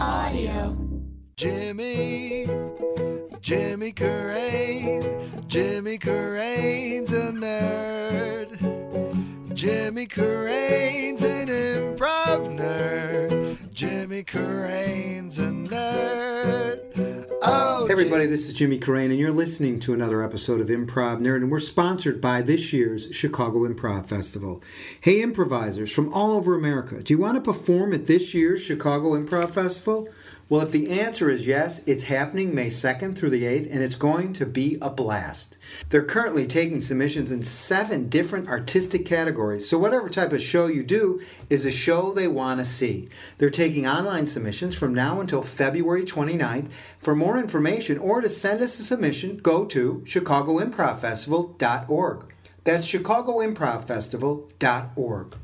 Audio. Jimmy, Jimmy Carrane, Jimmy Carrane's a nerd. Jimmy Carrane's an improv nerd. Jimmy Carrane's a nerd. Oh, Hey everybody, this is Jimmy Carrane, and you're listening to another episode of Improv Nerd, and we're sponsored by this year's Chicago Improv Festival. Hey improvisers from all over America, do you want to perform at this year's Chicago Improv Festival? Well, if the answer is yes, it's happening May 2nd through the 8th, and it's going to be a blast. They're currently taking submissions in seven different artistic categories, so whatever type of show you do is a show they want to see. They're taking online submissions from now until February 29th. For more information or to send us a submission, go to chicagoimprovfestival.org. That's chicagoimprovfestival.org.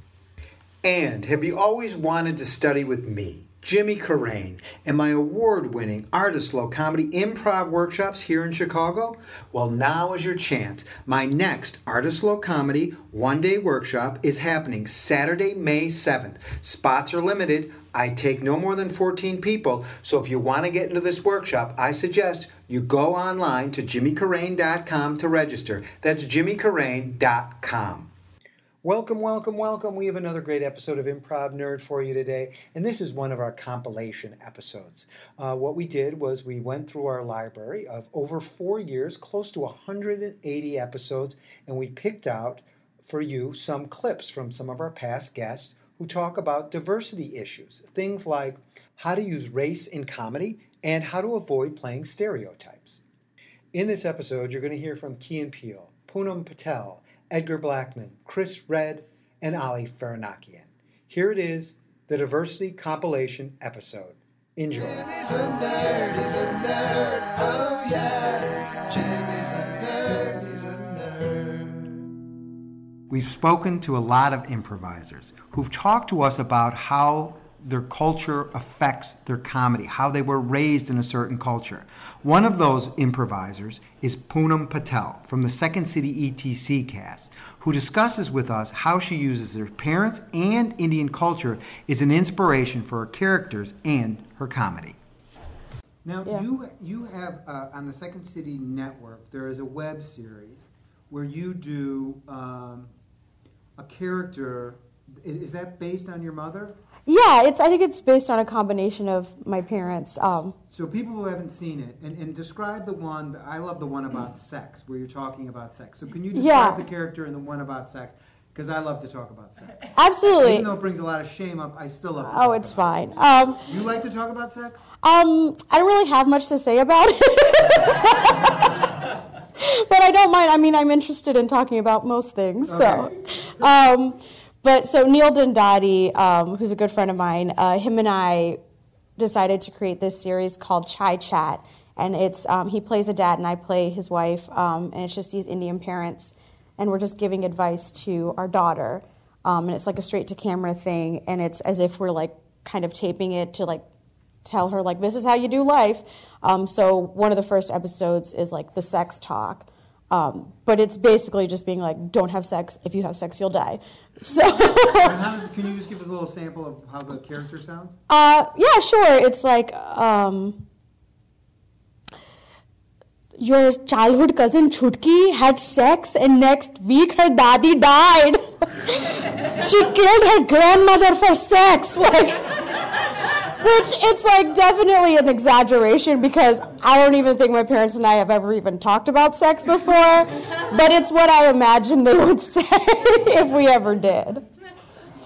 And have you always wanted to study with me, Jimmy Carrane, and my award winning Art of Slow Comedy Improv workshops here in Chicago? Well, now is your chance. My next Art of Slow Comedy one day workshop is happening Saturday, May 7th. Spots are limited. I take no more than 14 people, so if you want to get into this workshop, I suggest you go online to jimmycarrane.com to register. That's jimmycarrane.com. Welcome, welcome, welcome. We have another great episode of Improv Nerd for you today, and this is one of our compilation episodes. Uh, what we did was we went through our library of over four years, close to 180 episodes, and we picked out for you some clips from some of our past guests who talk about diversity issues, things like how to use race in comedy and how to avoid playing stereotypes. In this episode, you're going to hear from Key Peele, Poonam Patel, Edgar Blackmon, Chris Redd, and Ali Farahnakian. Here it is, the diversity compilation episode. Enjoy. Jimmy's a nerd, he's a nerd. Oh yeah. Jimmy's a nerd, he's a nerd. We've spoken to a lot of improvisers who've talked to us about how their culture affects their comedy, how they were raised in a certain culture. One of those improvisers is Poonam Patel from the Second City ETC cast, who discusses with us how she uses her parents and Indian culture as an inspiration for her characters and her comedy. Now, Yeah. you you have uh, on the Second City Network there is a web series where you do um, a character. Is, is that based on your mother? Yeah, it's. I think it's based on a combination of my parents. Um, So people who haven't seen it, and, and describe the one. I love the one about sex, where you're talking about sex. So can you describe Yeah. the character in the one about sex? Because I love to talk about sex. absolutely. Even though it brings a lot of shame up, I still love Oh, it's about it. fine. Um, You like to talk about sex? um, I don't really have much to say about it, but I don't mind. I mean, I'm interested in talking about most things. So, um, but so Neil Dundadi, um, who's a good friend of mine, uh, him and I decided to create this series called Chai Chat, and it's um, he plays a dad and I play his wife, um, and it's just these Indian parents, and we're just giving advice to our daughter, um, and it's like a straight to camera thing, and it's as if we're like kind of taping it to like tell her like this is how you do life. Um, so one of the first episodes is like the sex talk. Um, but it's basically just being like, don't have sex. If you have sex, you'll die. So, how does, can you just give us a little sample of how the character sounds? uh, yeah, sure. It's like, um, your childhood cousin Chutki had sex, and next week her daddy died. she killed her grandmother for sex. Like, which it's like definitely an exaggeration because I don't even think my parents and I have ever even talked about sex before. But it's what I imagine they would say if we ever did.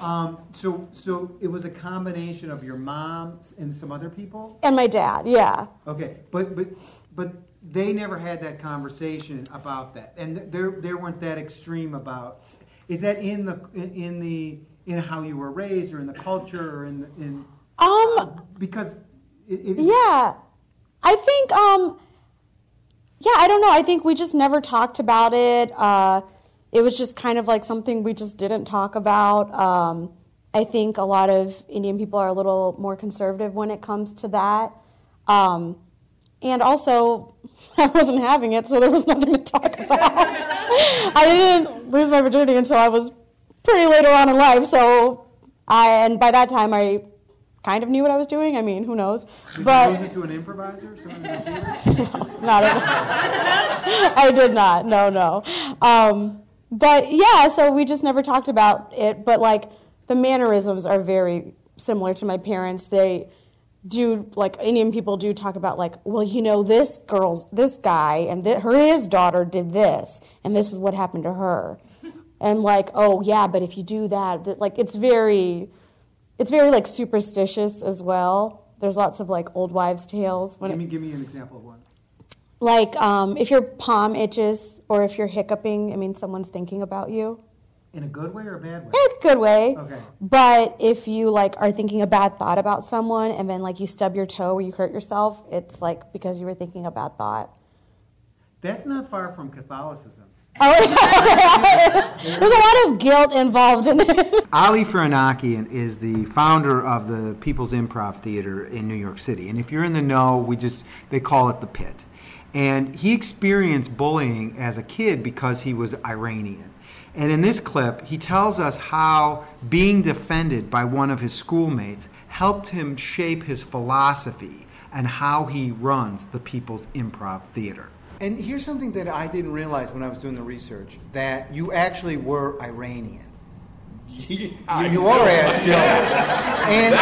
Um, so, so it was a combination of your mom and some other people. And my dad, yeah. Okay, but but but they never had that conversation about that, and they they weren't that extreme about. Is that in the in the in how you were raised, or in the culture, or in the, in Um, because it, it, yeah. I think, um, yeah, I don't know. I think we just never talked about it. Uh, it was just kind of like something we just didn't talk about. Um, I think a lot of Indian people are a little more conservative when it comes to that. Um, and also, I wasn't having it, so there was nothing to talk about. I didn't lose my virginity until I was pretty later on in life, so I, and by that time, I kind of knew what I was doing. I mean, who knows? Did But Lose you to an improviser? Someone in the theater? not at I did not. No, no. Um, but yeah, so we just never talked about it. But like the mannerisms are very similar to my parents. They do like Indian people do talk about like, well, you know, this girl's this guy and th- her his daughter did this, and this is what happened to her, and like, oh yeah, but if you do that, that like it's very, it's very like superstitious as well. There's lots of like old wives' tales when Give it, me, give me an example of one. like um, if your palm itches or if you're hiccuping, I mean, someone's thinking about you. In a good way or a bad way? In a good way. Okay. But if you like are thinking a bad thought about someone and then like you stub your toe or you hurt yourself, it's like because you were thinking a bad thought. That's not far from Catholicism. Oh, there's a lot of guilt involved in it. Ali Farahnakian is the founder of the People's Improv Theater in New York City. And if you're in the know, we just they call it the pit. And he experienced bullying as a kid because he was Iranian. And in this clip, he tells us how being defended by one of his schoolmates helped him shape his philosophy and how he runs the People's Improv Theater. And here's something that I didn't realize when I was doing the research that you actually were Iranian. You, you are still. And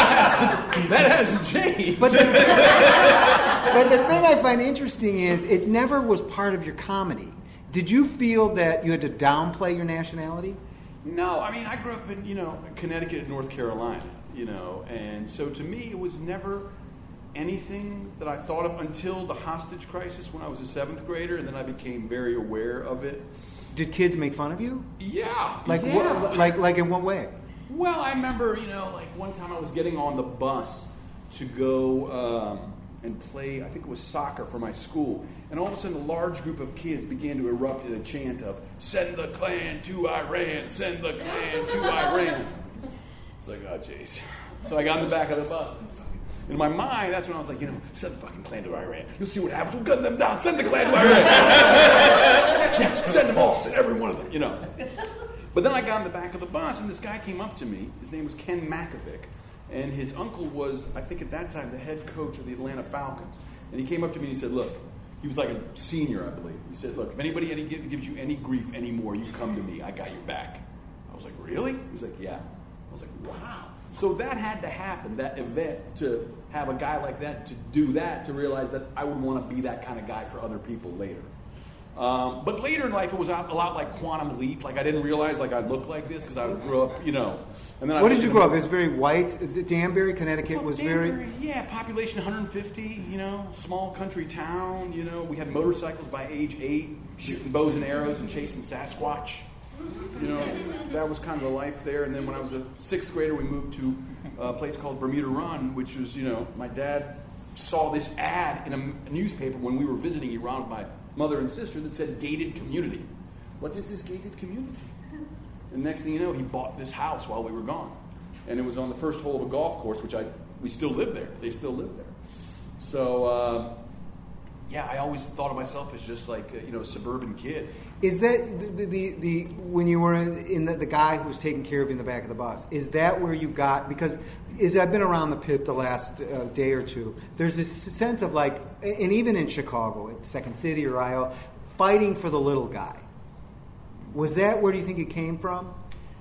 That hasn't changed. but the, but the thing I find interesting is it never was part of your comedy. Did you feel that you had to downplay your nationality? No, I mean, I grew up in, you know, Connecticut North Carolina, you know, and so to me it was never anything that I thought of until the hostage crisis when I was a seventh grader, and then I became very aware of it. Did kids make fun of you? Yeah. Like yeah. what, like like in what way? Well, I remember, you know, like one time I was getting on the bus to go um, and play, I think it was soccer for my school. And all of a sudden, a large group of kids began to erupt in a chant of, Send the Klan to Iran, send the Klan to Iran. It's like, oh, jeez. So I got in the back of the bus. And fucking- in my mind, that's when I was like, you know, send the fucking Klan to Iran. You'll see what happens. We'll gun them down. Send the Klan to Iran. yeah, send them all. Send every one of them, you know. But then I got in the back of the bus, and this guy came up to me. His name was Ken Makovic, and his uncle was, I think at that time, the head coach of the Atlanta Falcons. And he came up to me and he said, "Look." He was like a senior, I believe. He said, "Look, if anybody any, gives you any grief anymore, you come to me. I got your back." I was like, "Really?" He was like, "Yeah." I was like, "Wow." So that had to happen, that event, to have a guy like that to do that, to realize that I would want to be that kind of guy for other people later. Um, but later in life, it was a lot like Quantum Leap. Like I didn't realize like I looked like this because I grew up, you know. And then What was did you grow up? It was very white. Danbury, Connecticut well, was Danbury, very. yeah, population 150. You know, small country town. You know, we had motorcycles by age eight, shooting bows and arrows and chasing Sasquatch. You know, that was kind of the life there. And then when I was a sixth grader, we moved to a place called Bermuda Run, which was, you know, my dad saw this ad in a, newspaper when we were visiting Iran with my mother and sister that said gated community. What is this gated community? And next thing you know, he bought this house while we were gone. And it was on the first hole of a golf course, which I we still live there. They still live there. So uh, yeah, I always thought of myself as just like you know a suburban kid. Is that the, the, the when you were in the, the guy who was taking care of you in the back of the bus? Is that where you got? Because is I've been around the pit the last uh, day or two. There's this sense of like, and even in Chicago, at Second City or IO, fighting for the little guy. Was that where do you think it came from?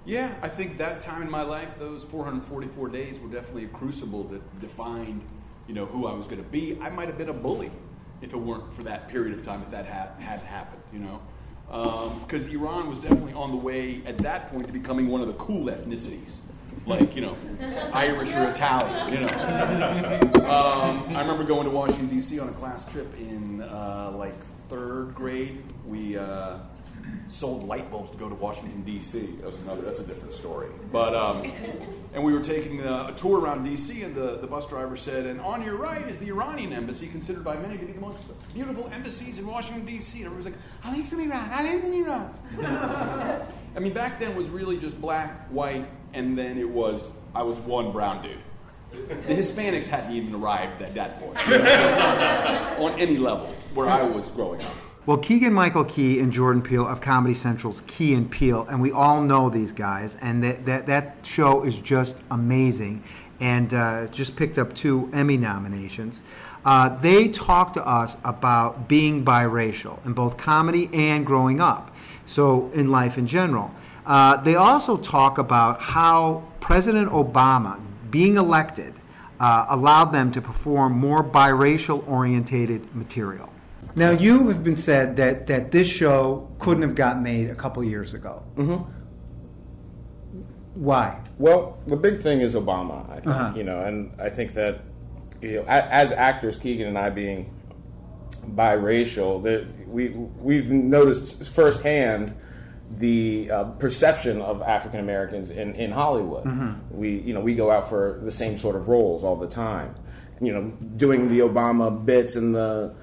Yeah, I think that time in my life, those 444 days, were definitely a crucible that defined, you know, who I was going to be. I might have been a bully if it weren't for that period of time, if that had, had happened, you know. Because Iran was definitely on the way at that point to becoming one of the cool ethnicities, like, you know, Irish or Italian, you know. Um, I remember going to Washington, D.C. on a class trip in uh, like third grade. We. Uh, sold light bulbs to go to Washington D.C. That's another. That's a different story. But um, and we were taking a, a tour around D.C. and the, the bus driver said, "And on your right is the Iranian embassy, considered by many to be the most beautiful embassies in Washington D.C." And everyone was like, "Ali's from Iran. Ali's from Iran." I mean, back then it was really just black, white, and then it was I was one brown dude. The Hispanics hadn't even arrived at that point on any level where I was growing up. Well, Keegan Michael Key and Jordan Peele of Comedy Central's Key and Peele, and we all know these guys, and that that, that show is just amazing, and uh, just picked up two Emmy nominations. Uh, they talk to us about being biracial in both comedy and growing up, so in life in general. Uh, they also talk about how President Obama, being elected, uh, allowed them to perform more biracial orientated material. Now, you have been said that, that this show couldn't have got made a couple years ago. Mm-hmm. Why? Well, the big thing is Obama, I think, Uh-huh. you know, and I think that, you know, as actors, Keegan and I being biracial, that we we've noticed firsthand the uh, perception of African Americans in, in Hollywood. Mm-hmm. We you know we go out for the same sort of roles all the time. You know, doing the Obama bits and the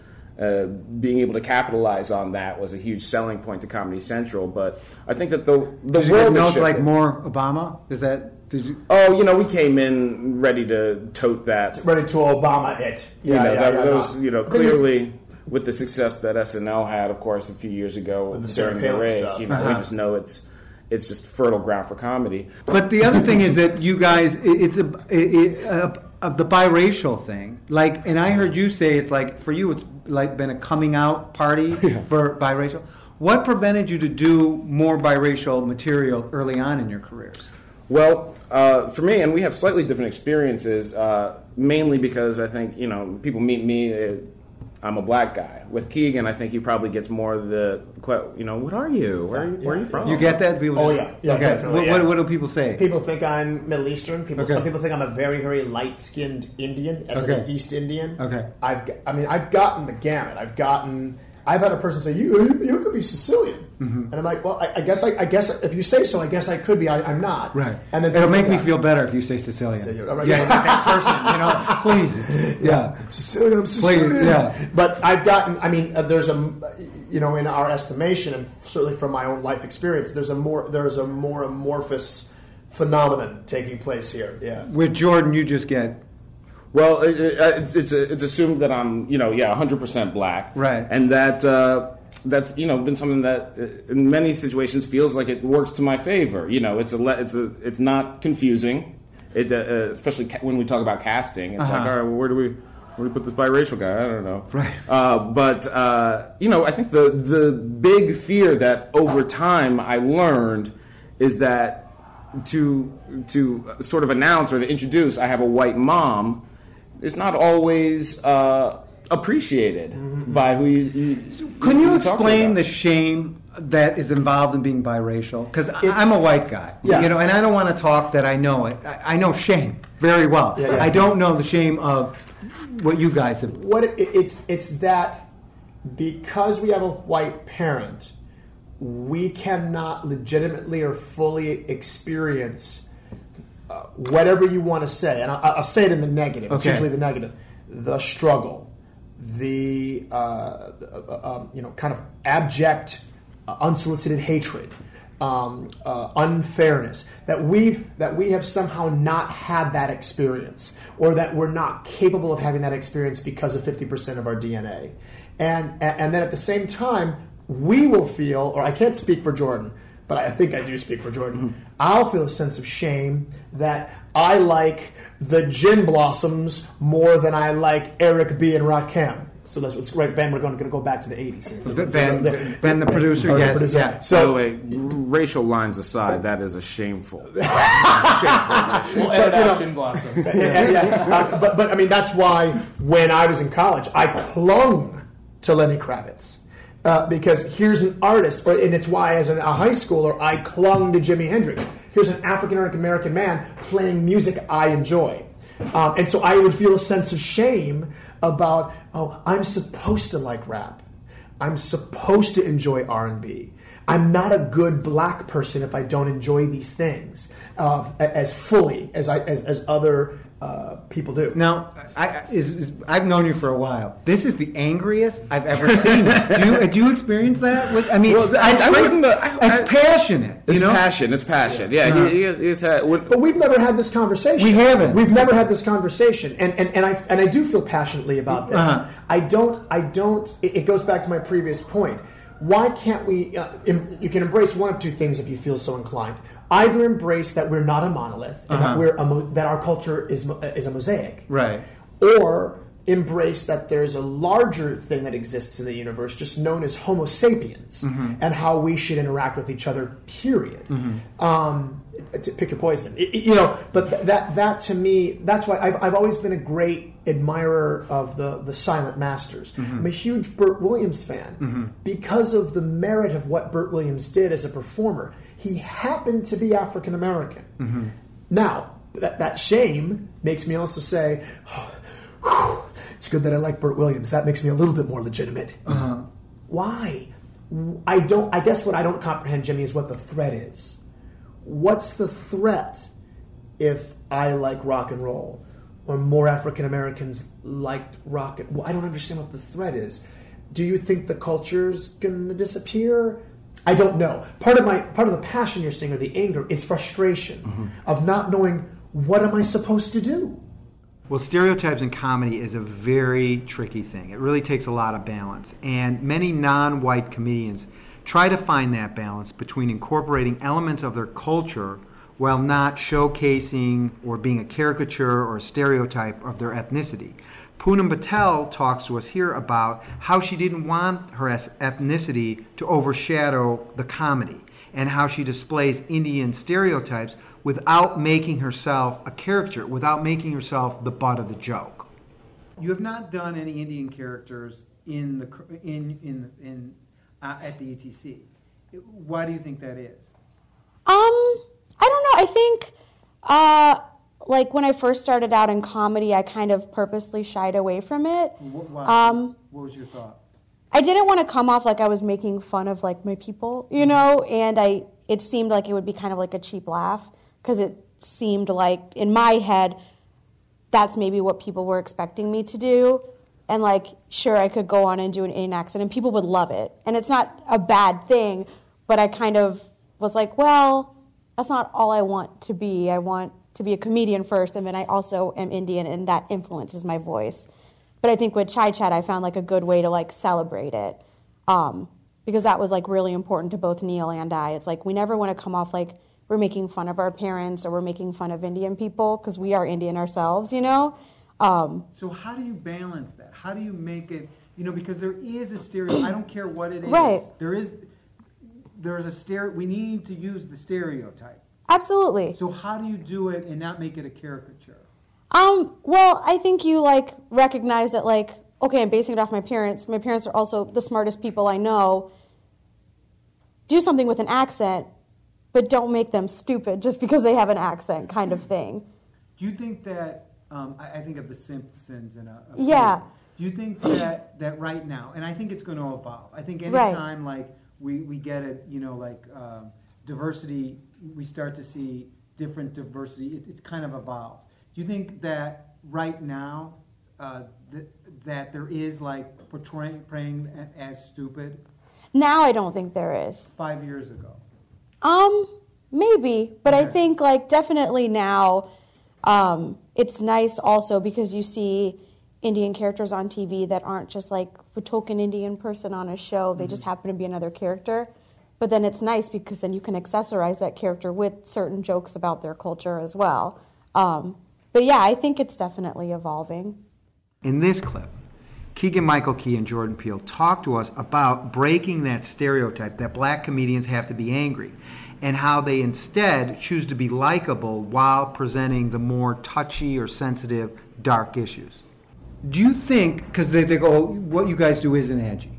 uh, being able to capitalize on that was a huge selling point to Comedy Central. But I think that the the Did world knows like more Obama? Is that did you? Oh, you know, we came in ready to tote that. Ready to Obama it. You know, that, that was, you know, clearly with the success that SNL had, of course, a few years ago the during the race. stuff. You know, Uh-huh. we just know it's it's just fertile ground for comedy. But the other thing is that you guys, it, it's a, it, it, uh, the biracial thing. Like, and I heard you say it's like for you, it's like been a coming out party for biracial. What prevented you to do more biracial material early on in your careers? Well, uh, for me, and we have slightly different experiences, uh, mainly because I think, you know, people meet me, uh, I'm a black guy. With Keegan, I think he probably gets more of the, que- you know, what are you? Where, are you, where are you from? You get that? People Oh, just- yeah. Yeah, okay. definitely, What, yeah. what, what do people say? People think I'm Middle Eastern. People, Okay. some people think I'm a very, very light-skinned Indian, as Okay. an East Indian. Okay. I've, I mean, I've gotten the gamut. I've gotten. I've had a person say, "You, you, you could be Sicilian," Mm-hmm. and I'm like, "Well, I, I guess, I, I guess, if you say so, I guess I could be. I, I'm not." Right. And then it'll make me go, feel better if you say Sicilian. All right. Yeah, that person, you know, please. Yeah. Sicilian, I'm Sicilian. yeah. But I've gotten, I mean, uh, there's a, you know, in our estimation, and certainly from my own life experience, there's a more, there's a more amorphous phenomenon taking place here. Yeah. With Jordan, you just get Well, it, it, it's it's assumed that I'm you know yeah 100 percent black, Right. And that uh, that's you know been something that uh, in many situations feels like it works to my favor. You know, it's a le- it's a it's not confusing, it uh, uh, especially ca- when we talk about casting. It's like Uh-huh. all right, well, where do we where do we put this biracial guy? I don't know, Right. Uh, but uh, you know, I think the the big fear that over time I learned is that to to sort of announce or to introduce I have a white mom is not always uh, appreciated by who you. you Can you you're explain the shame that is involved in being biracial? Because I'm a white guy, Yeah. you know, and I don't want to talk that I know it. I, I know shame very well. Yeah, yeah. I don't know the shame of what you guys have. What it, it's, it's that because we have a white parent, we cannot legitimately or fully experience uh, whatever you want to say, and I, I'll say it in the negative. It's usually the negative, the struggle, the uh, uh, um, you know kind of abject, uh, unsolicited hatred, um, uh, unfairness that we've that we have somehow not had that experience, or that we're not capable of having that experience because of fifty percent of our DNA, and and and then at the same time we will feel, or I can't speak for Jordan, but I think I do speak for Jordan. I'll feel a sense of shame that I like the gin blossoms more than I like Eric B. and Rakim. So that's what's right, Ben. We're going to go back to the '80s. here. Ben, Ben, the producer, Oh, the yes, producer. yeah. By the So way, racial lines aside, that is a shameful. shameful We'll edit But, you know- out Gin Blossoms. yeah, yeah. Uh, but but I mean that's why when I was in college, I clung to Lenny Kravitz. Uh, because here's an artist, or- and it's why, as a high schooler, I clung to Jimi Hendrix. Here's an African American man playing music I enjoy, um, and so I would feel a sense of shame about, oh, I'm supposed to like rap, I'm supposed to enjoy R and B, I'm not a good black person if I don't enjoy these things uh, as fully as I as, as other uh, people do. Now, I, I- is, is, I've known you for a while. This is the angriest I've ever seen. do, you, do you experience that? With, I mean, Well, I- it's, I great- wouldn't, uh, I- it's passionate. It's you know, passion. It's passion. Yeah, Uh-huh. he, he, he's had, when- But we've never had this conversation. We haven't. We've never had this conversation, and and, and I and I do feel passionately about this. Uh-huh. I don't. I don't. It, it goes back to my previous point. Why can't we? Uh, em, you can embrace one of two things if you feel so inclined. Either embrace that we're not a monolith and Uh-huh. that we're a, mo- that our culture is is a mosaic, Right. or embrace that there's a larger thing that exists in the universe just known as homo sapiens Mm-hmm. and how we should interact with each other period um, to pick your poison I- I- you know but th- that that to me that's why I've, I've always been a great admirer of the the silent masters Mm-hmm. i'm a huge burt williams fan because of the merit of what burt williams did as a performer he happened to be african american Mm-hmm. now that, that shame makes me also say Whew, it's good that I like Burt Williams. That makes me a little bit more legitimate. Why? I don't. I guess what I don't comprehend, Jimmy, is what the threat is. What's the threat if I like rock and roll, or more African Americans liked rock? And, well, I don't understand what the threat is. Do you think the culture's gonna disappear? I don't know. Part of my part of the passion you're seeing or the anger is frustration mm-hmm. of not knowing what am I supposed to do. Well, stereotypes in comedy is a very tricky thing. It really takes a lot of balance. And many non white comedians try to find that balance between incorporating elements of their culture while not showcasing or being a caricature or a stereotype of their ethnicity. Poonam Patel talks to us here about how she didn't want her ethnicity to overshadow the comedy and how she displays Indian stereotypes without making herself a caricature, without making herself the butt of the joke. You have not done any Indian characters in the in in in uh, at the ETC. Why do you think that is? Um, I don't know. I think, uh, like when I first started out in comedy, I kind of purposely shied away from it. Wh- Why? Um, what was your thought? I didn't want to come off like I was making fun of like my people, you know, and I it seemed like it would be kind of like a cheap laugh because it seemed like in my head that's maybe what people were expecting me to do. And like, sure, I could go on and do an Indian accent, and people would love it. And it's not a bad thing, but I kind of was like, well, that's not all I want to be. I want to be a comedian first, and then I also am Indian, and that influences my voice. But I think with Chai Chat, I found like a good way to like celebrate it, um, because that was like really important to both Neil and I. It's like we never want to come off like we're making fun of our parents or we're making fun of Indian people because we are Indian ourselves, you know. Um, So how do you balance that? How do you make it? You know, because there is a stereotype. I don't care what it is. Right. There is. There's a stereo. We need to use the stereotype. absolutely. So how do you do it and not make it a caricature? Um, well, I think you like recognize that like, okay, I'm basing it off my parents. My parents are also the smartest people I know. Do something with an accent, but don't make them stupid just because they have an accent, kind of thing. Do you think that? Um, I, I think of the Simpsons and a, a Yeah. Do you think that that right now, and I think it's going to evolve. I think Right. anytime like we we get it, you know, like um, diversity, we start to see different diversity. It, it kind of evolves. Do you think that right now uh, th- that there is like portraying portraying as stupid Now I don't think there is. five years ago? Um, maybe, but I think like definitely now, um, it's nice also because you see Indian characters on TV that aren't just like a token Indian person on a show. They just happen to be another character. But then it's nice because then you can accessorize that character with certain jokes about their culture as well. Um, but yeah, I think it's definitely evolving. In this clip, Keegan Michael Key and Jordan Peele talk to us about breaking that stereotype that black comedians have to be angry and how they instead choose to be likable while presenting the more touchy or sensitive dark issues. Do you think, because they, they go, what you guys do isn't edgy,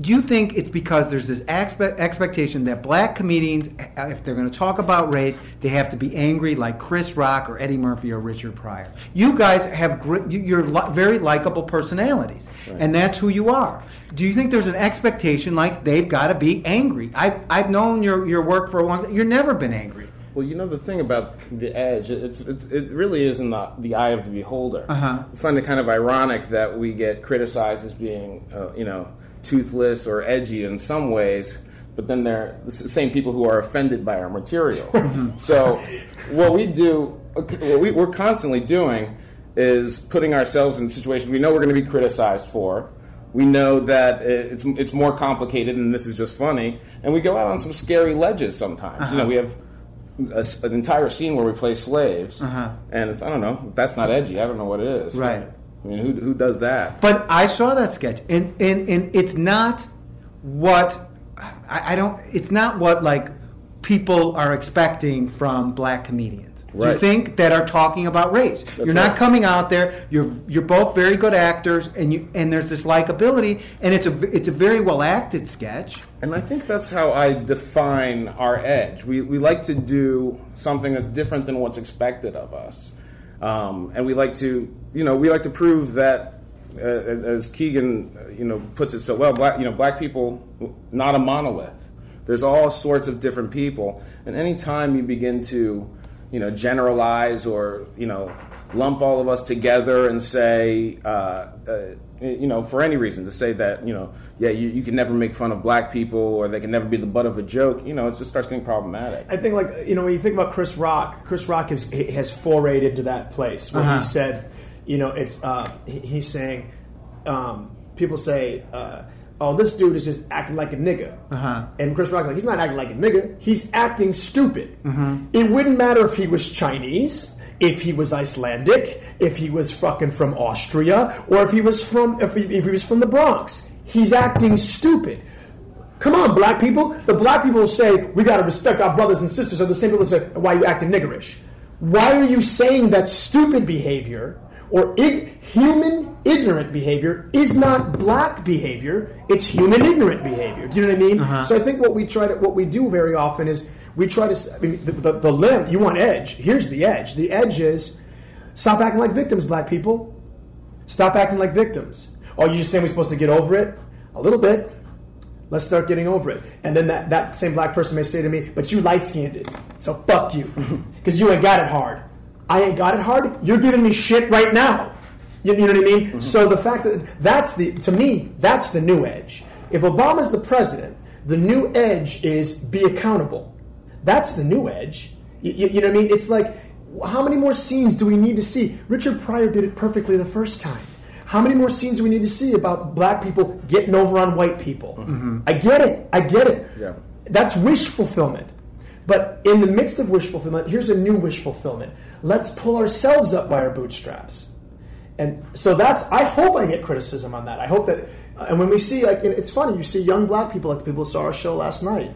do you think it's because there's this expe- expectation that black comedians, uh, if they're going to talk about race, they have to be angry like Chris Rock or Eddie Murphy or Richard Pryor? You guys have you- you're li- very likable personalities, and that's who you are. Do you think there's an expectation like they've got to be angry? I've, I've known your, your work for a long time. You've never been angry. Well, you know the thing about the edge, it's, it's it really is in the, the eye of the beholder. Uh-huh. I find it kind of ironic that we get criticized as being, uh, you know, toothless or edgy in some ways, but then they're the same people who are offended by our material. so, what we do, what we, we're constantly doing, is putting ourselves in situations we know we're going to be criticized for. We know that it's it's more complicated, and this is just funny. And we go out on some scary ledges sometimes. You know, we have a an entire scene where we play slaves, Uh-huh. and it's I don't know. That's not edgy. I don't know what it is. Right. I mean, who who does that? But I saw that sketch, and and, and it's not what I, I don't. It's not what like people are expecting from black comedians. Do you think that are talking about race? you're not right. coming out there. You're you're both very good actors, and you and there's this likability, and it's a it's a very well acted sketch. And I think that's how I define our edge. We, we like to do something that's different than what's expected of us. Um, and we like to, you know, we like to prove that, uh, as Keegan, uh, you know, puts it so well, black, you know, black people, not a monolith. There's all sorts of different people. And anytime you begin to, you know, generalize or, you know, lump all of us together and say, uh, uh, you know, for any reason, to say that, you know, yeah, you, you can never make fun of black people or they can never be the butt of a joke, you know, it just starts getting problematic. I think, like you know, when you think about Chris Rock, Chris Rock has has forayed into that place where Uh-huh. he said, you know, it's uh, he's saying, um, people say, uh, oh, this dude is just acting like a nigga, Uh-huh. and Chris Rock like he's not acting like a nigga, he's acting stupid. Mm-hmm. It wouldn't matter if he was Chinese. If he was Icelandic, if he was fucking from Austria, or if he was from if he, if he was from the Bronx, he's acting stupid. Come on, black people. The black people will say, we got to respect our brothers and sisters. Are the same people that say, why are you acting niggerish? Why are you saying that stupid behavior or ig- human ignorant behavior is not black behavior? It's human ignorant behavior. Do you know what I mean? Uh-huh. So I think what we try to, what we do very often is we try to, I mean, the, the, the limb, you want edge. Here's the edge. The edge is stop acting like victims, black people. Stop acting like victims. Oh, you just saying we're supposed to get over it? A little bit. Let's start getting over it. And then that, that same black person may say to me, but you light skinned, it. so fuck you. Because you ain't got it hard. I ain't got it hard. You're giving me shit right now. You, you know what I mean? Mm-hmm. So the fact that that's the, to me, that's the new edge. If Obama's the president, the new edge is be accountable. That's the new edge. You, you, you know what I mean? It's like, how many more scenes do we need to see? Richard Pryor did it perfectly the first time. How many more scenes do we need to see about black people getting over on white people? Mm-hmm. I get it. I get it. Yeah. That's wish fulfillment. But in the midst of wish fulfillment, here's a new wish fulfillment. Let's pull ourselves up by our bootstraps. And so that's, I hope I get criticism on that. I hope that, and when we see, like, and it's funny, you see young black people, like the people who saw our show last night.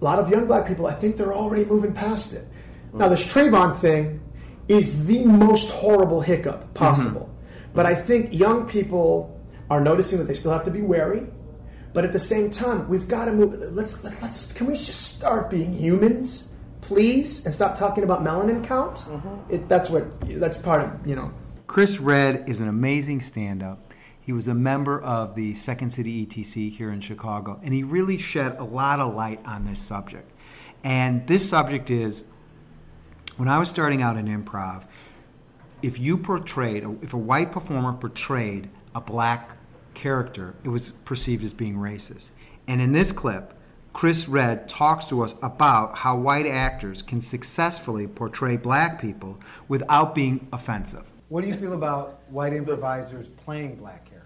A lot of young black people, I think they're already moving past it. Now, this Trayvon thing is the most horrible hiccup possible. Mm-hmm. But I think young people are noticing that they still have to be wary. But at the same time, we've got to move. Let's let, let's. Can we just start being humans, please, and stop talking about melanin count? Mm-hmm. It, that's what. That's part of you know. Chris Redd is an amazing stand up. He was a member of the Second City ETC here in Chicago, and he really shed a lot of light on this subject. And this subject is when I was starting out in improv, if you portrayed, if a white performer portrayed a black character, it was perceived as being racist. And in this clip, Chris Redd talks to us about how white actors can successfully portray black people without being offensive. What do you feel about white improvisers playing black characters?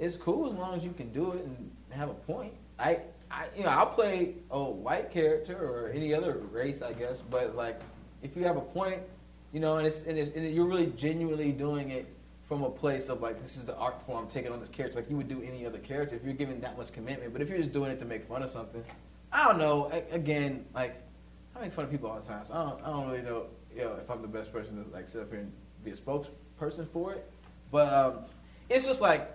it's cool as long as you can do it and have a point. I, I you know, I'll play a white character or any other race, I guess. But like, if you have a point, you know, and it's and, it's, and you're really genuinely doing it from a place of like, this is the art form taking on this character, like you would do any other character if you're giving that much commitment. But if you're just doing it to make fun of something, I don't know. A- again, like, I make fun of people all the time, so I don't, I don't really know, you know, if I'm the best person to like sit up here and be a spokesperson for it. But um, it's just like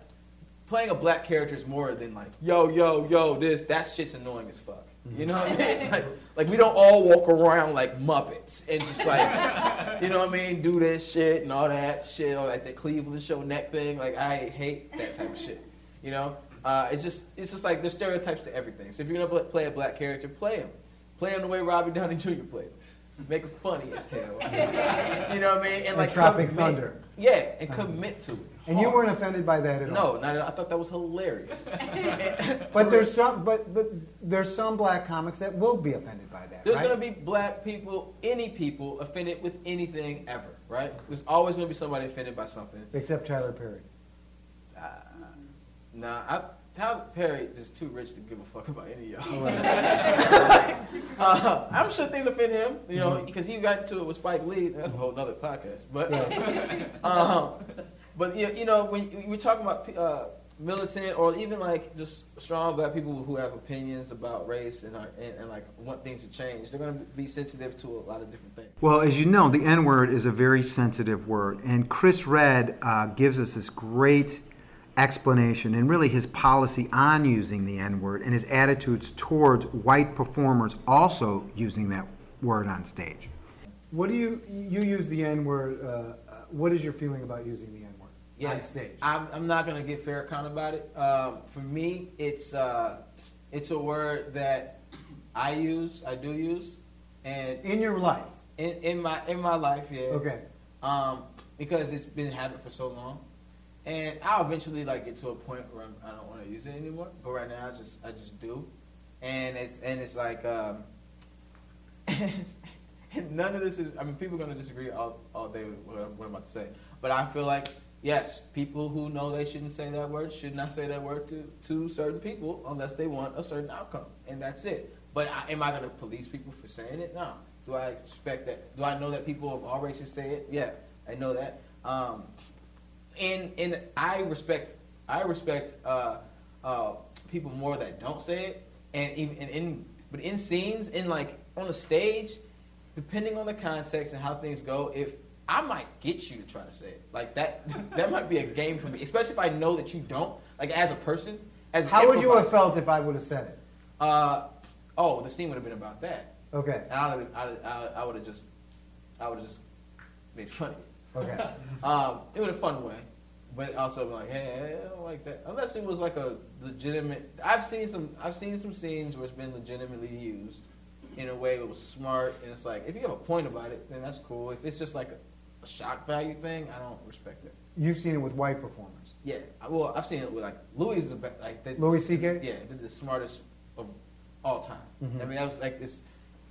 playing a black character is more than like yo yo yo this that shit's annoying as fuck. You know what I mean? Like, like we don't all walk around like Muppets and just like you know what I mean, do this shit and all that shit, or like the Cleveland show neck thing. Like I hate that type of shit. You know, uh, it's just it's just like there's stereotypes to everything. So if you're gonna play a black character, play him. Play him the way Robbie Downey Jr. played him. Make it funny as hell. you know what I mean? And like Tropic commit- Thunder. Yeah, and commit to it. And you weren't offended by that at all. No, not at all. I thought that was hilarious. But there's some, but but there's some black comics that will be offended by that. There's right? gonna be black people, any people offended with anything ever, right? There's always gonna be somebody offended by something. except Tyler Perry. Uh, nah, I, Tyler Perry is too rich to give a fuck about any of y'all. uh, I'm sure things offend him, you know, because he got into it with Spike Lee. That's a whole other podcast. But, um, but you you know, when we're talking about uh, militant or even like just strong black people who have opinions about race and, are, and, and like want things to change, they're going to be sensitive to a lot of different things. Well, as you know, the N word is a very sensitive word, and Chris Redd uh, gives us this great explanation and really his policy on using the N word and his attitudes towards white performers also using that word on stage. What do you you use the N word? Uh, uh, what is your feeling about using the N word on stage? I'm, I'm not gonna get fair Farrakhan about it. Um, for me, it's uh, it's a word that I use, I do use, and In your life, in, in my in my life, yeah. okay. Um, because it's been habit for so long, and I'll eventually like get to a point where I'm, I don't want to use it anymore. But right now, I just I just do, and it's and it's like um, none of this is. I mean, people are gonna disagree all all day with what I'm, what I'm about to say, but I feel like yes, people who know they shouldn't say that word should not say that word to to certain people unless they want a certain outcome, and that's it. But I, am I gonna police people for saying it? No. Do I expect that? Do I know that people of all races say it? Yeah, I know that. Um, and and I respect I respect uh, uh, people more that don't say it, and even and in but in scenes in like on the stage, depending on the context and how things go, if I might get you to try to say it like that, that might be a game for me, especially if I know that you don't. Like as a person, as How would you have felt if I would have said it? Uh, oh, the scene would have been about that. Okay. And I would have, I, I would have just, I would have just made fun of it. Okay. Um, it was a fun way, but also like, hey, I don't like that. Unless it was like a legitimate. I've seen some. I've seen some scenes where it's been legitimately used in a way that was smart, and it's like if you have a point about it, then that's cool. If it's just like a, a shock value thing, I don't respect it. You've seen it with white performers. Yeah, well, I've seen it with like Louis is the best. Like they, Louis C.K. yeah, the smartest of all time. Mhm. I mean, that was like this,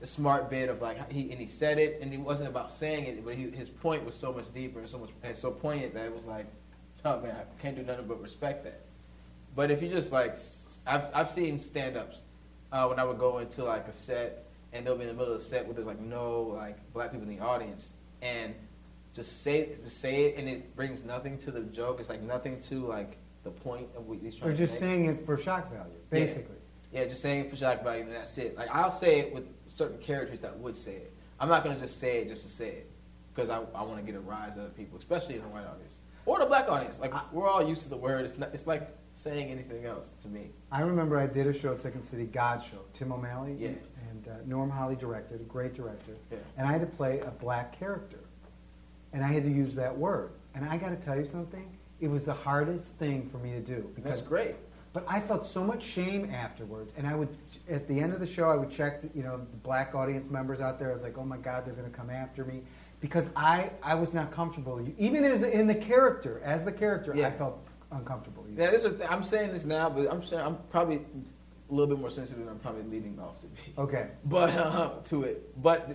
the smart bit of like he and he said it, and it wasn't about saying it, but he, his point was so much deeper and so much and so poignant that it was like, oh man, I can't do nothing but respect that. But if you just like, I've I've seen stand-ups uh, when I would go into like a set, and they'll be in the middle of the set where there's like no like black people in the audience, and just say just say it, and it brings nothing to the joke. It's like nothing to like the point of what he's trying Or just saying it for shock value, basically. Yeah, just saying it for shock value, and that's it. Like I'll say it with certain characters that would say it. I'm not gonna just say it just to say it because I, I want to get a rise out of people, especially in the white audience or the black audience. Like we're all used to the word. It's not. It's like saying anything else to me. I remember I did a show at Second City, God Show, Tim O'Malley, Yeah. and uh, Norm Holly directed, a great director, Yeah. and I had to play a black character, and I had to use that word. And I got to tell you something, it was the hardest thing for me to do That's great. But I felt so much shame afterwards, and I would, at the end of the show, I would check, you know, the black audience members out there. I was like, oh my God, they're going to come after me, because I, I was not comfortable. Even as in the character, as the character, I felt uncomfortable. Yeah, this is, I'm saying this now, but I'm saying I'm probably a little bit more sensitive than I'm probably leading off to be. Okay. But uh, to it, but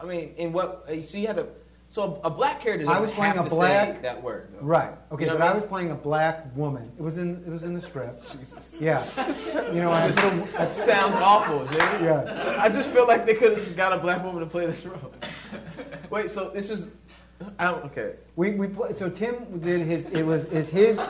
I mean, in what? So you had a so a black character doesn't I was playing have a to black- say that word. Though. Right. Okay, You know but what I I mean? was playing a black woman. It was in it was in the script. Jesus. Yeah. You know, I had little, That sounds awful, Jimmy. Yeah. I just feel like they could have just got a black woman to play this role. Wait, so this was. I don't. Okay. we we play, so Tim did his it was is his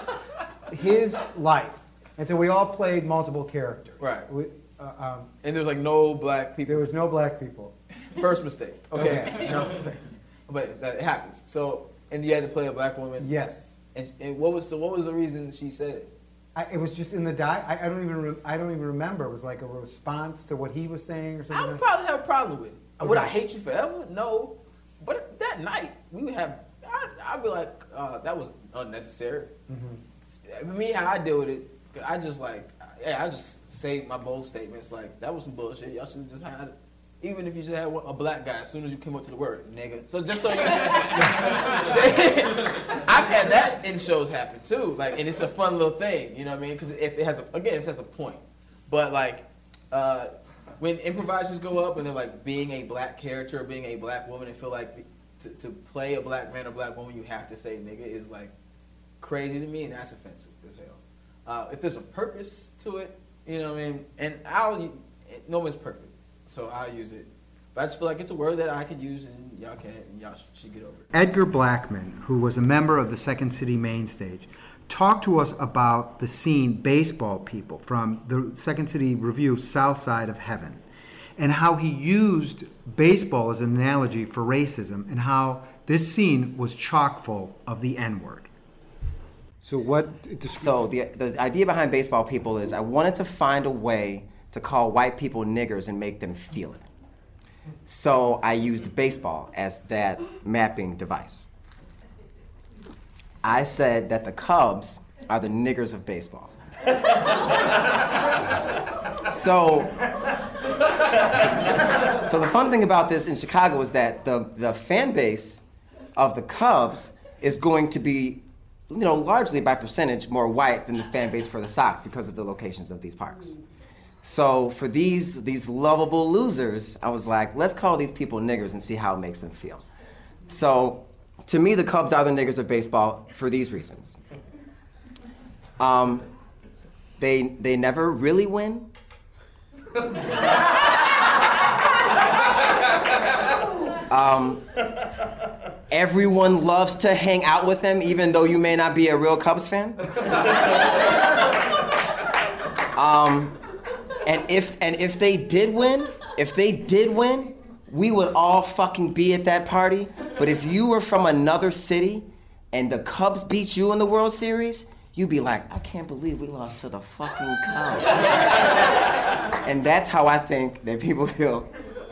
his life, and so we all played multiple characters. Right. We, uh, um, And there's like no black people. there was no black people. First mistake. Okay. Okay. No. But that happens. So and you had to play a black woman. Yes. And, and what was so? What was the reason she said it? I, it was just in the die. I, I don't even. Re, I don't even remember. It was like a response to what he was saying or I something. would probably have a problem with it. Would I hate you forever? No. But that night, we would have, I, I'd be like, uh, that was unnecessary. Mm-hmm. Me, how I deal with it, I just like, yeah, I just say my bold statements like, that was some bullshit. Y'all should have just had, even if you just had a black guy as soon as you came up to the word, nigga. So just so you I've had that in shows happen too. Like, and it's a fun little thing, you know what I mean? Because if it has a, again, if it has a point. But like, uh, when improvisers go up and they're like being a black character or being a black woman and feel like to, to play a black man or black woman you have to say nigga is like crazy to me and that's offensive as hell. Uh, if there's a purpose to it, you know what I mean? And I'll, no one's perfect, so I'll use it. But I just feel like it's a word that I could use and y'all can't and y'all should get over it. Edgar Blackmon, who was a member of the Second City Main Stage, talked to us about the scene Baseball People from the Second City Revue South Side of Heaven and how he used baseball as an analogy for racism and how this scene was chock full of the N word. So, what? So the the idea behind baseball people is I wanted to find a way to call white people niggers and make them feel it. So I used baseball as that mapping device. I said that the Cubs are the niggers of baseball. so so the fun thing about this in Chicago is that the, the fan base of the Cubs is going to be, you know, largely by percentage more white than the fan base for the Sox because of the locations of these parks. So for these these lovable losers, I was like, let's call these people niggers and see how it makes them feel. So to me, the Cubs are the niggers of baseball for these reasons. Um, they they never really win. Um, everyone loves to hang out with them, even though you may not be a real Cubs fan. Um, and if and if they did win, if they did win, we would all fucking be at that party. But if you were from another city and the Cubs beat you in the World Series, you'd be like, I can't believe we lost to the fucking Cubs. and that's how I think that people feel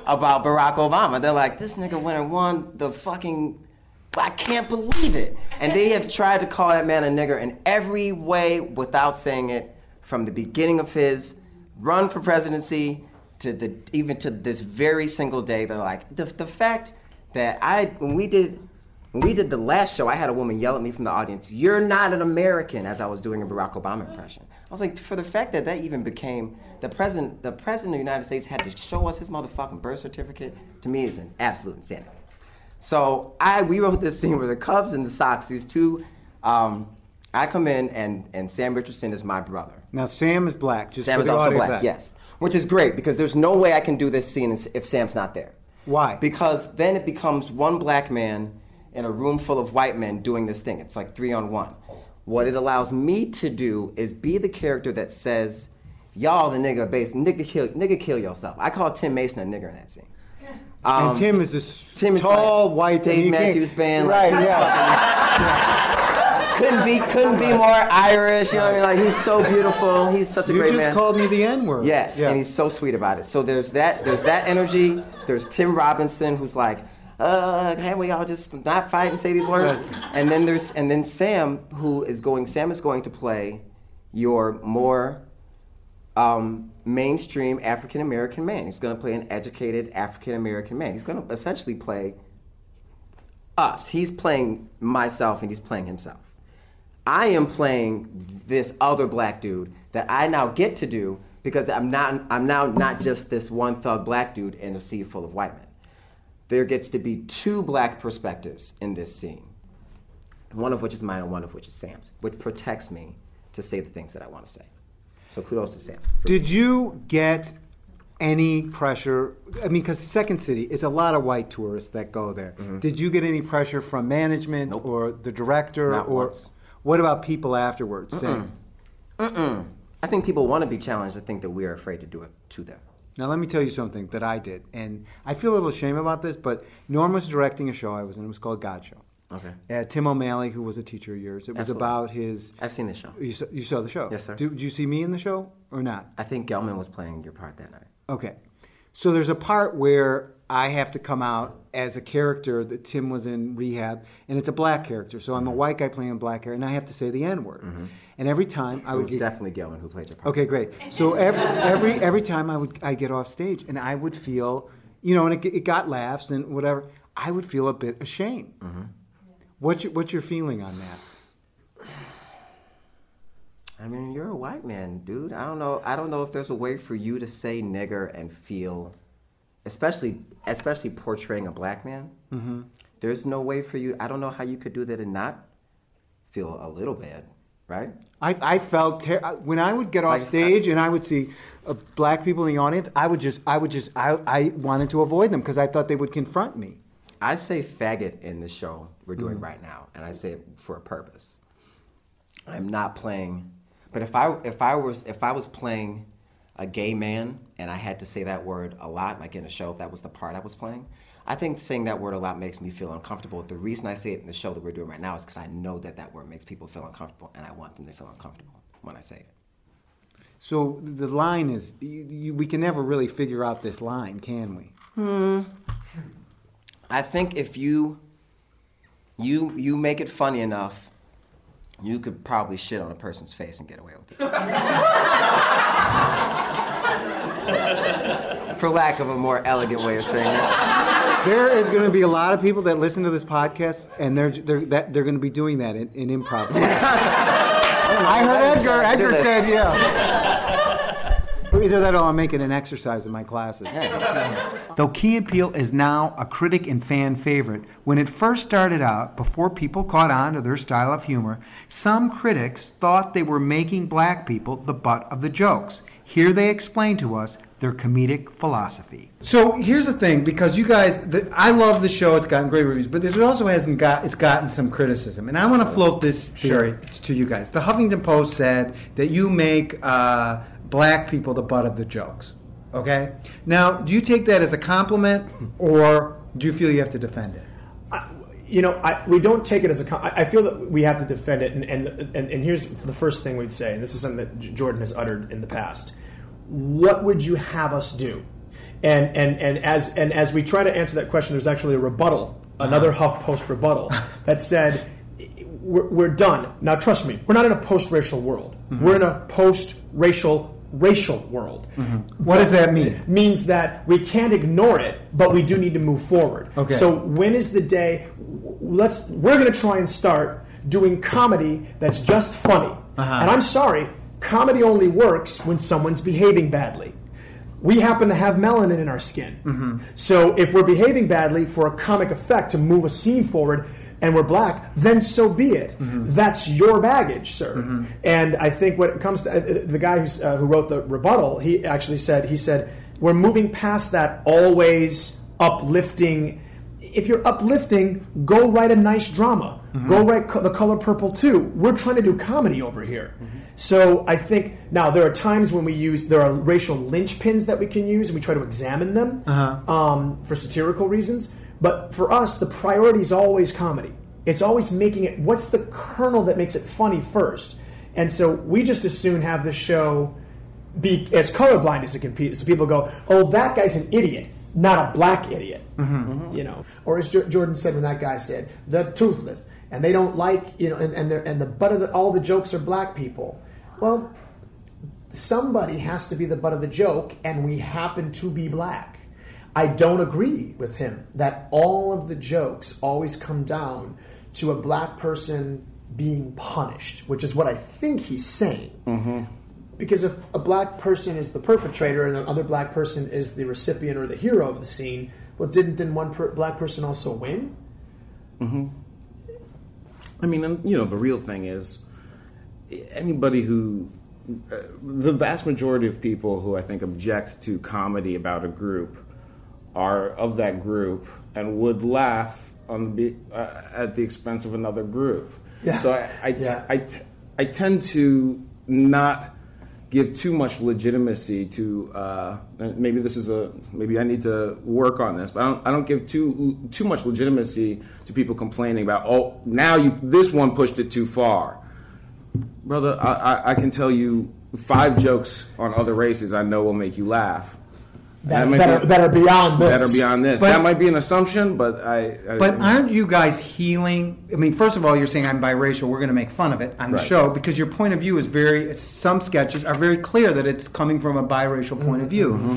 about Barack Obama. They're like, this nigga went and won the fucking. I can't believe it. And they have tried to call that man a nigger in every way without saying it from the beginning of his run for presidency to the even to this very single day. They're like the, the fact that I when we did when we did the last show, I had a woman yell at me from the audience, "You're not an American," as I was doing a Barack Obama impression. I was like, for the fact that that even became the president, the president of the United States had to show us his motherfucking birth certificate. To me, is an absolute insanity. So I we wrote this scene where the Cubs and the Sox, these two. Um, I come in and and Sam Richardson is my brother. Now, Sam is black. Just Sam is also black, back. yes. Which is great because there's no way I can do this scene if Sam's not there. Why? Because then it becomes one black man in a room full of white men doing this thing. It's like three on one. What it allows me to do is be the character that says, "Y'all the nigga base, nigga kill, nigga kill yourself." I call Tim Mason a nigger in that scene. Um, and Tim is this Tim is tall, like white Dave and you can't- Matthews Band, Right, like, yeah. couldn't be couldn't be more Irish. You know what I mean? Like he's so beautiful. He's such a You great just man. called me the N word. Yes, Yeah. and he's so sweet about it. So there's that. There's that energy. There's Tim Robinson, who's like, uh, can't we all just not fight and say these words? And then there's and then Sam, who is going. Sam is going to play your more um, mainstream African American man. He's going to play an educated African American man. He's going to essentially play us. He's playing myself, and he's playing himself. I am playing this other black dude that I now get to do because I'm not I'm now not just this one thug black dude in a sea full of white men. There gets to be two black perspectives in this scene. One of which is mine and one of which is Sam's, which protects me to say the things that I want to say. So kudos to Sam. Did you get any pressure? I mean, because Second City, it's a lot of white tourists that go there. Mm-hmm. Did you get any pressure from management or the director, Not or once. What about people afterwards? saying- Mm-mm. I think people want to be challenged. I think that we are afraid to do it to them. Now, let me tell you something that I did, and I feel a little shame about this. But Norm was directing a show I was in. It was called God Show, Okay. Uh, Tim O'Malley, who was a teacher of yours. It was Absolutely. about his. I've seen the show. You saw, you saw the show? Yes, sir. Did, did you see me in the show or not? I think Gelman was playing your part that night. Okay. So there's a part where I have to come out as a character that Tim was in rehab, and it's a black character. So I'm a mm-hmm. white guy playing a black character, and I have to say the N word. Mm-hmm. And every time I It would was get, definitely Gelman who played your part. Okay, great. So every every every time I would I get off stage and I would feel, you know, and it, it got laughs and whatever. I would feel a bit ashamed. Mm-hmm. What's your, what's your feeling on that? I mean, you're a white man, dude. I don't know. I don't know if there's a way for you to say nigger and feel, especially especially portraying a black man. Mm-hmm. There's no way for you. I don't know how you could do that and not feel a little bad, right? I, I felt ter- when I would get off Like, stage and I would see uh, black people in the audience. I would just I would just I, I wanted to avoid them because I thought they would confront me. I say faggot in the show we're doing right now, and I say it for a purpose. I'm not playing, but if I if I was if I was playing a gay man and I had to say that word a lot, like in a show, if that was the part I was playing, I think saying that word a lot makes me feel uncomfortable. The reason I say it in the show that we're doing right now is because I know that that word makes people feel uncomfortable, and I want them to feel uncomfortable when I say it. So the line is you, you, we can never really figure out this line, can we? Hmm. I think if you you you make it funny enough, you could probably shit on a person's face and get away with it. For lack of a more elegant way of saying it. There is going to be a lot of people that listen to this podcast, and they're they're that, they're going to be doing that in, in improv. I heard Edgar. Edgar said, "Yeah." Or Either that, or I'm making an exercise in my classes. Though Key and Peele is now a critic and fan favorite, when it first started out, before people caught on to their style of humor, some critics thought they were making black people the butt of the jokes. Here they explain to us their comedic philosophy. So here's the thing, because you guys, the, I love the show. It's gotten great reviews, but it also hasn't got. It's gotten some criticism, and I want to float this theory to you guys. The Huffington Post said that you make uh, black people the butt of the jokes. Okay. Now, do you take that as a compliment, or do you feel you have to defend it? you know, I, we don't take it as a. con- I I feel that we have to defend it, and, and and and here's the first thing we'd say, and this is something that Jordan has uttered in the past. What would you have us do? And and and as and as we try to answer that question, there's actually a rebuttal, another uh-huh. HuffPost rebuttal that said. We're, we're done. Now, trust me, we're not in a post-racial world. Mm-hmm. We're in a post-racial racial world. Mm-hmm. What does that mean? Means that we can't ignore it, but we do need to move forward. Okay. So when is the day? Let's. We're going to try and start doing comedy that's just funny. Uh-huh. And I'm sorry, comedy only works when someone's behaving badly. We happen to have melanin in our skin. Mm-hmm. So if we're behaving badly for a comic effect to move a scene forward, and we're black, then so be it. Mm-hmm. That's your baggage, sir. And I think when it comes to uh, the guy uh, who wrote the rebuttal, he actually said, he said, we're moving past that always uplifting. If you're uplifting, go write a nice drama. Mm-hmm. Go write co- The Color Purple too. We're trying to do comedy over here. Mm-hmm. So I think now there are times when we use there are racial linchpins that we can use, and we try to examine them uh-huh. um, for satirical reasons. But for us, the priority is always comedy. It's always making it. What's the kernel that makes it funny first? And so we just as soon have the show be as colorblind as it can be. So people go, "Oh, that guy's an idiot, not a black idiot." Mm-hmm. You know, or as Jo- Jordan said when that guy said, "The toothless," and they don't like you know, and and, they're, and the butt of the, all the jokes are black people. Well, somebody has to be the butt of the joke, and we happen to be black. I don't agree with him that all of the jokes always come down to a black person being punished, which is what I think he's saying. Mm-hmm. Because if a black person is the perpetrator and another black person is the recipient or the hero of the scene, well, didn't then one per- black person also win? Mm-hmm. I mean, and, you know, the real thing is anybody who, uh, the vast majority of people who I think object to comedy about a group are of that group and would laugh on the, uh, at the expense of another group. Yeah. So I, I, Yeah. I, I tend to not give too much legitimacy to. Uh, maybe this is a maybe I need to work on this, but I don't, I don't give too too much legitimacy to people complaining about. Oh, now you this one pushed it too far, brother. I, I, I can tell you five jokes on other races I know will make you laugh. That, might that, be- are, that are beyond this. that are beyond this. But- that might be an assumption, but I. I But aren't you guys healing? I mean, first of all, you're saying I'm biracial. We're going to make fun of it on the Right. show because your point of view is very. Some sketches are very clear that it's coming from a biracial point of view. Mm-hmm.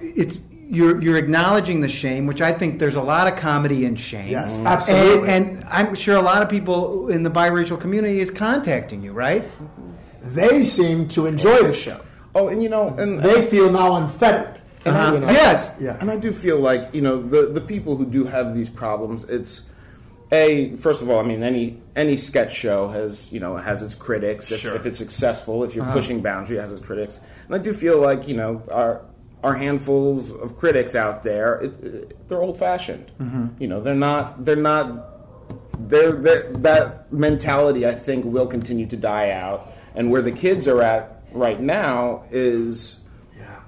It's you're you're acknowledging the shame, which I think there's a lot of comedy in shame. Yes, Mm-hmm. absolutely. And, and I'm sure a lot of people in the biracial community is contacting you, right? They seem to enjoy the show. oh, and you know, and They feel now unfettered. Uh-huh. You know? Yes. Yeah. And I do feel like you know the the people who do have these problems. It's a first of all, I mean any any sketch show has you know has its critics. If, if it's successful, if you're pushing boundary, it has its critics. And I do feel like you know our our handfuls of critics out there, it, it, they're old fashioned. You know, they're not they're not they're, they're, that mentality I think will continue to die out. And where the kids are at right now is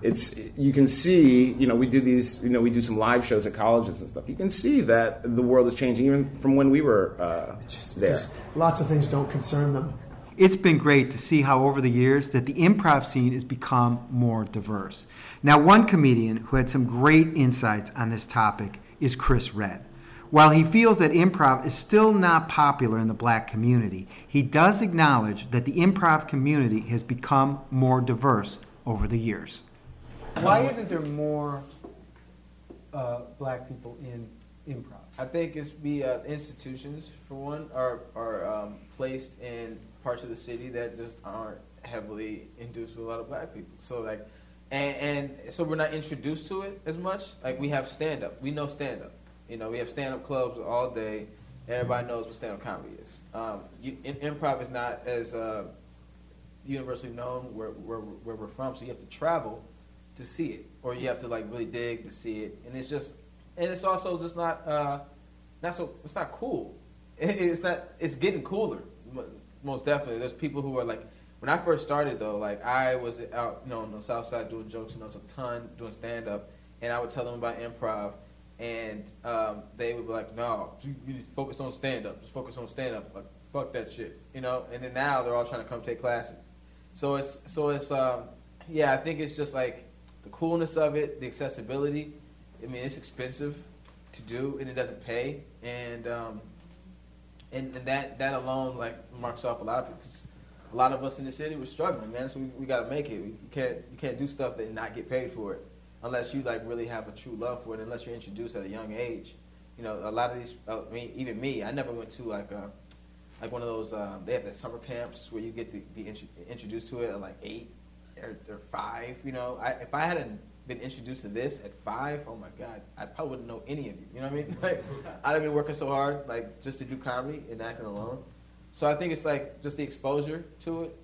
it's you can see you know we do these you know we do some live shows at colleges and stuff. You can see that the world is changing even from when we were uh, Just, there. just lots of things don't concern them. It's been great to see how over the years that the improv scene has become more diverse. Now, one comedian who had some great insights on this topic is Chris Redd. While he feels that improv is still not popular in the black community, he does acknowledge that the improv community has become more diverse over the years. Why isn't there more uh, black people in improv? I think it's be uh, institutions for one are are um, placed in parts of the city that just aren't heavily induced with a lot of black people. So like, and, and so we're not introduced to it as much. Like we have stand up, we know stand up. You know, we have stand up clubs all day. Everybody knows what stand up comedy is. Um, you, in, improv is not as uh, universally known where, where where we're from, so you have to travel to see it, or you have to like really dig to see it, and it's just, and it's also just not, uh, not so, it's not cool. It- it's not, it's getting cooler, most definitely. There's people who are like, when I first started though, like I was out, you know, on the south side doing jokes, and I was a ton doing stand up, and I would tell them about improv, and um, they would be like, no, you, you focus on stand up, just focus on stand up, like fuck that shit, you know. And then now they're all trying to come take classes. So it's so it's um yeah, I think it's just like the coolness of it, the accessibility. I mean, it's expensive to do and it doesn't pay, and um, and, and that that alone like marks off a lot of people. a lot of us in the city were struggling, man. So we, we got to make it. We, can't you can't do stuff and not get paid for it unless you like really have a true love for it. Unless you're introduced at a young age. You know, a lot of these. uh, I mean, even me, I never went to like a like one of those. Um, they have the summer camps where you get to be intro- introduced to it at like eight or, or five. You know, I, if I hadn't been introduced to this at five, oh my god, I probably wouldn't know any of you. You know what I mean? Like, I'd have been working so hard, like just to do comedy and acting alone. So I think it's like just the exposure to it,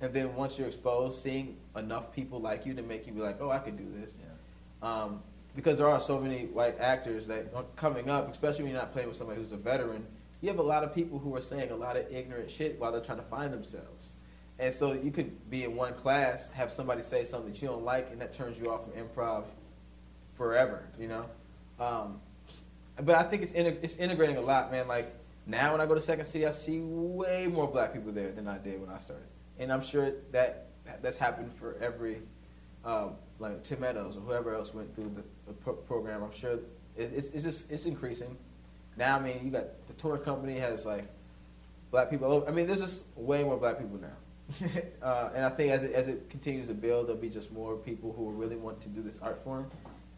and then once you're exposed, seeing enough people like you to make you be like, oh, I could do this. Um, because there are so many white actors that are coming up, especially when you're not playing with somebody who's a veteran. You have a lot of people who are saying a lot of ignorant shit while they're trying to find themselves. And so you could be in one class, have somebody say something that you don't like, and that turns you off from improv forever, you know? Um, but I think it's, integ- it's integrating a lot, man. Like, now when I go to Second City, I see way more black people there than I did when I started. And I'm sure that that's happened for every, um, like Tim Meadows or whoever else went through the, the pro- program. I'm sure it, it's, it's just, it's increasing. Now, I mean, you got the tour company has like black people. I mean, there's just way more black people now. uh, and I think as it, as it continues to build, there'll be just more people who really want to do this art form.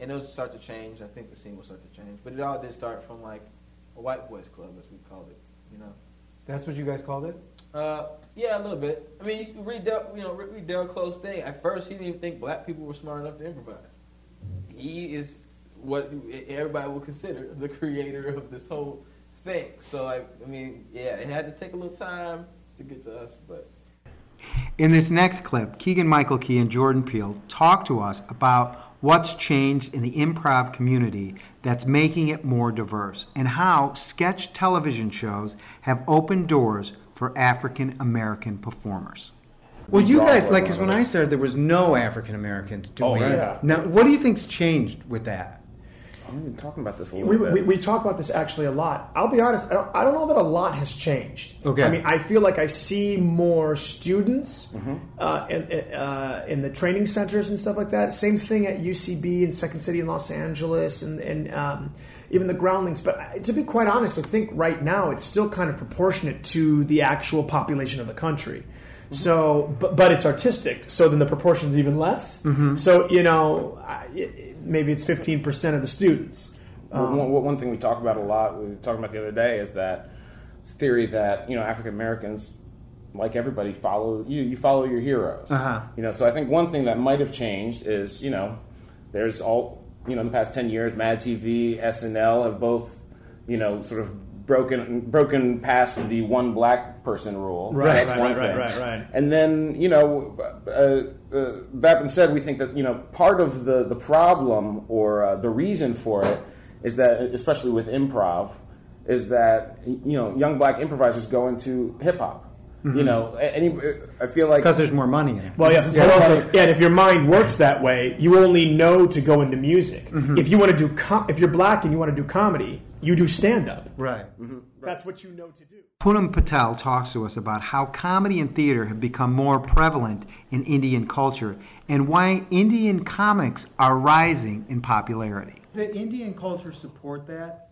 And it'll start to change. I think the scene will start to change. But it all did start from like a white boys club, as we called it, you know. That's what you guys called it? Uh, yeah, a little bit. I mean, you read Del, you know, read Del Close thing. At first, he didn't even think black people were smart enough to improvise. He is what everybody would consider the creator of this whole thing. So, I, I mean, yeah, it had to take a little time to get to us, but In this next clip, Keegan Michael Key and Jordan Peele talk to us about what's changed in the improv community that's making it more diverse and how sketch television shows have opened doors for African American performers. Well, you guys, like, because when. I started, there was no African Americans doing Oh, it. yeah. Now, what do you think's changed with that? We've been talking about this a little We, bit. we, we talk about this actually a lot. I'll be honest, I don't, I don't know that a lot has changed. Okay. I mean, I feel like I see more students Mm-hmm. uh, in, uh, in the training centers and stuff like that. Same thing at UCB and Second City in Los Angeles and, and um, even the groundlings. But to be quite honest, I think right now it's still kind of proportionate to the actual population of the country. Mm-hmm. So, but, but it's artistic. So then the proportion's even less. Mm-hmm. So, you know, it- maybe it's 15% of the students. Well, one, one thing we talk about a lot, we were talking about the other day, is that it's a theory that you know African Americans, like everybody, follow you. You follow your heroes. Uh-huh. You know, so I think one thing that might have changed is you know, there's all you know in the past ten years, Mad TV, SNL have both you know sort of broken broken past the one black person rule. So that's right, one right, thing. right, right. And then, you know, uh, uh, that being said, we think that, you know, part of the, the problem or uh, the reason for it is that, especially with improv, is that, you know, young black improvisers go into hip hop. You know, any, I feel like. Because there's more money in it. Well, yeah, but also, yeah, and if your mind works that way, you only know to go into music. Mm-hmm. If you want to do, com- if you're black and you want to do comedy, you do stand up. Right. That's what you know to do. Poonam Patel talks to us about how comedy and theater have become more prevalent in Indian culture and why Indian comics are rising in popularity. The Indian culture support that.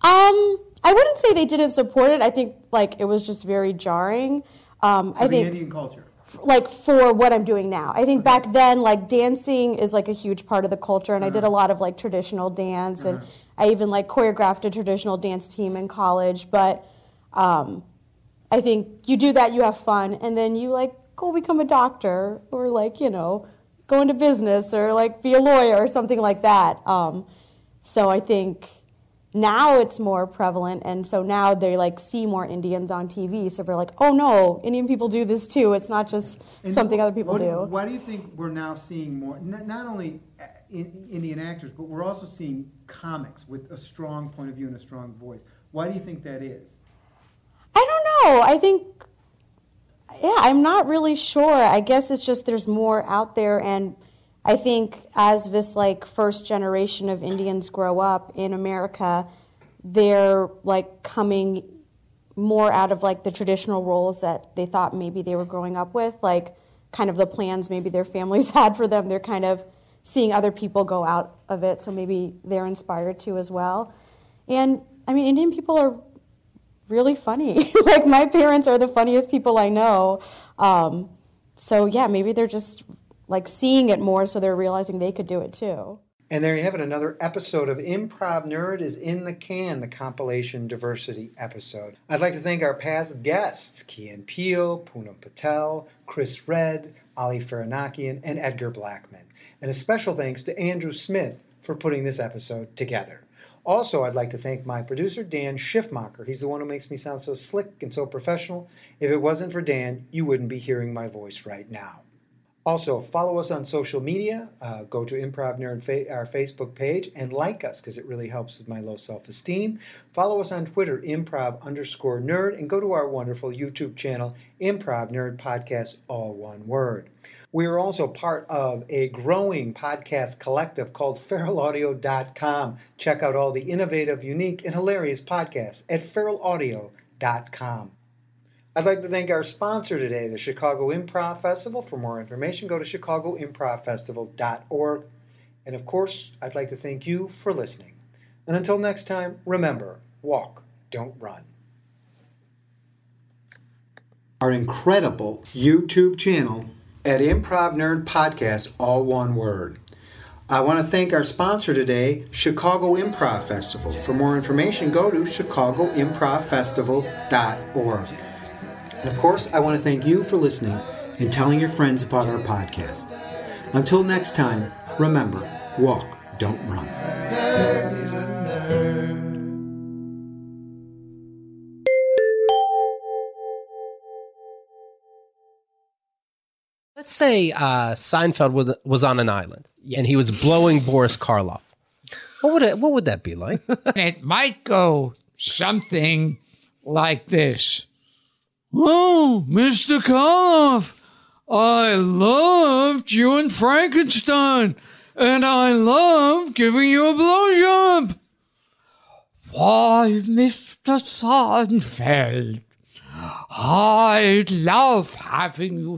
Um, I wouldn't say they didn't support it. I think like it was just very jarring. Um, I the think Indian culture. like for what I'm doing now. I think back then, like dancing is like a huge part of the culture, and I did a lot of like traditional dance, and I even like choreographed a traditional dance team in college. But um, I think you do that, you have fun, and then you like go become a doctor or like you know go into business or like be a lawyer or something like that. Um, so I think now it's more prevalent and so now they like see more indians on tv so they're like oh no indian people do this too it's not just And something wh- other people what do Why do you think we're now seeing more, not, not only in, Indian actors, but we're also seeing comics with a strong point of view and a strong voice? Why do you think that is? i don't know i think yeah i'm not really sure i guess it's just there's more out there and i think as this like first generation of indians grow up in america they're like coming more out of like the traditional roles that they thought maybe they were growing up with like kind of the plans maybe their families had for them they're kind of seeing other people go out of it so maybe they're inspired to as well and i mean indian people are really funny like my parents are the funniest people i know um, so yeah maybe they're just like seeing it more so they're realizing they could do it too And there you have it. Another episode of Improv Nerd is in the can, the compilation diversity episode. I'd like to thank our past guests, Key and Peele, Poonam Patel, Chris Redd, Ali Farahnakian, and Edgar Blackmon. And a special thanks to Andrew Smith for putting this episode together. Also, I'd like to thank my producer, Dan Schiffmacher. He's the one who makes me sound so slick and so professional. If it wasn't for Dan, you wouldn't be hearing my voice right now. Also, follow us on social media. Uh, go to Improv Nerd, fa- our Facebook page, and like us because it really helps with my low self esteem. Follow us on Twitter, improv underscore nerd, and go to our wonderful YouTube channel, Improv Nerd Podcast, all one word. We are also part of a growing podcast collective called feralaudio.com. Check out all the innovative, unique, and hilarious podcasts at feralaudio.com. I'd like to thank our sponsor today, the Chicago Improv Festival. For more information, go to chicagoimprovfestival.org. And of course, I'd like to thank you for listening. And until next time, remember walk, don't run. Our incredible YouTube channel at Improv Nerd Podcast, all one word. I want to thank our sponsor today, Chicago Improv Festival. For more information, go to chicagoimprovfestival.org. And of course, I want to thank you for listening and telling your friends about our podcast. Until next time, remember walk, don't run. Nerd is a nerd. Let's say uh, Seinfeld was, was on an island and he was blowing Boris Karloff. What would it, what would that be like? it might go something like this. Oh, Mr. Karloff, I loved you in Frankenstein, and I love giving you a blowjob. Why, Mr. Seinfeld, I love having you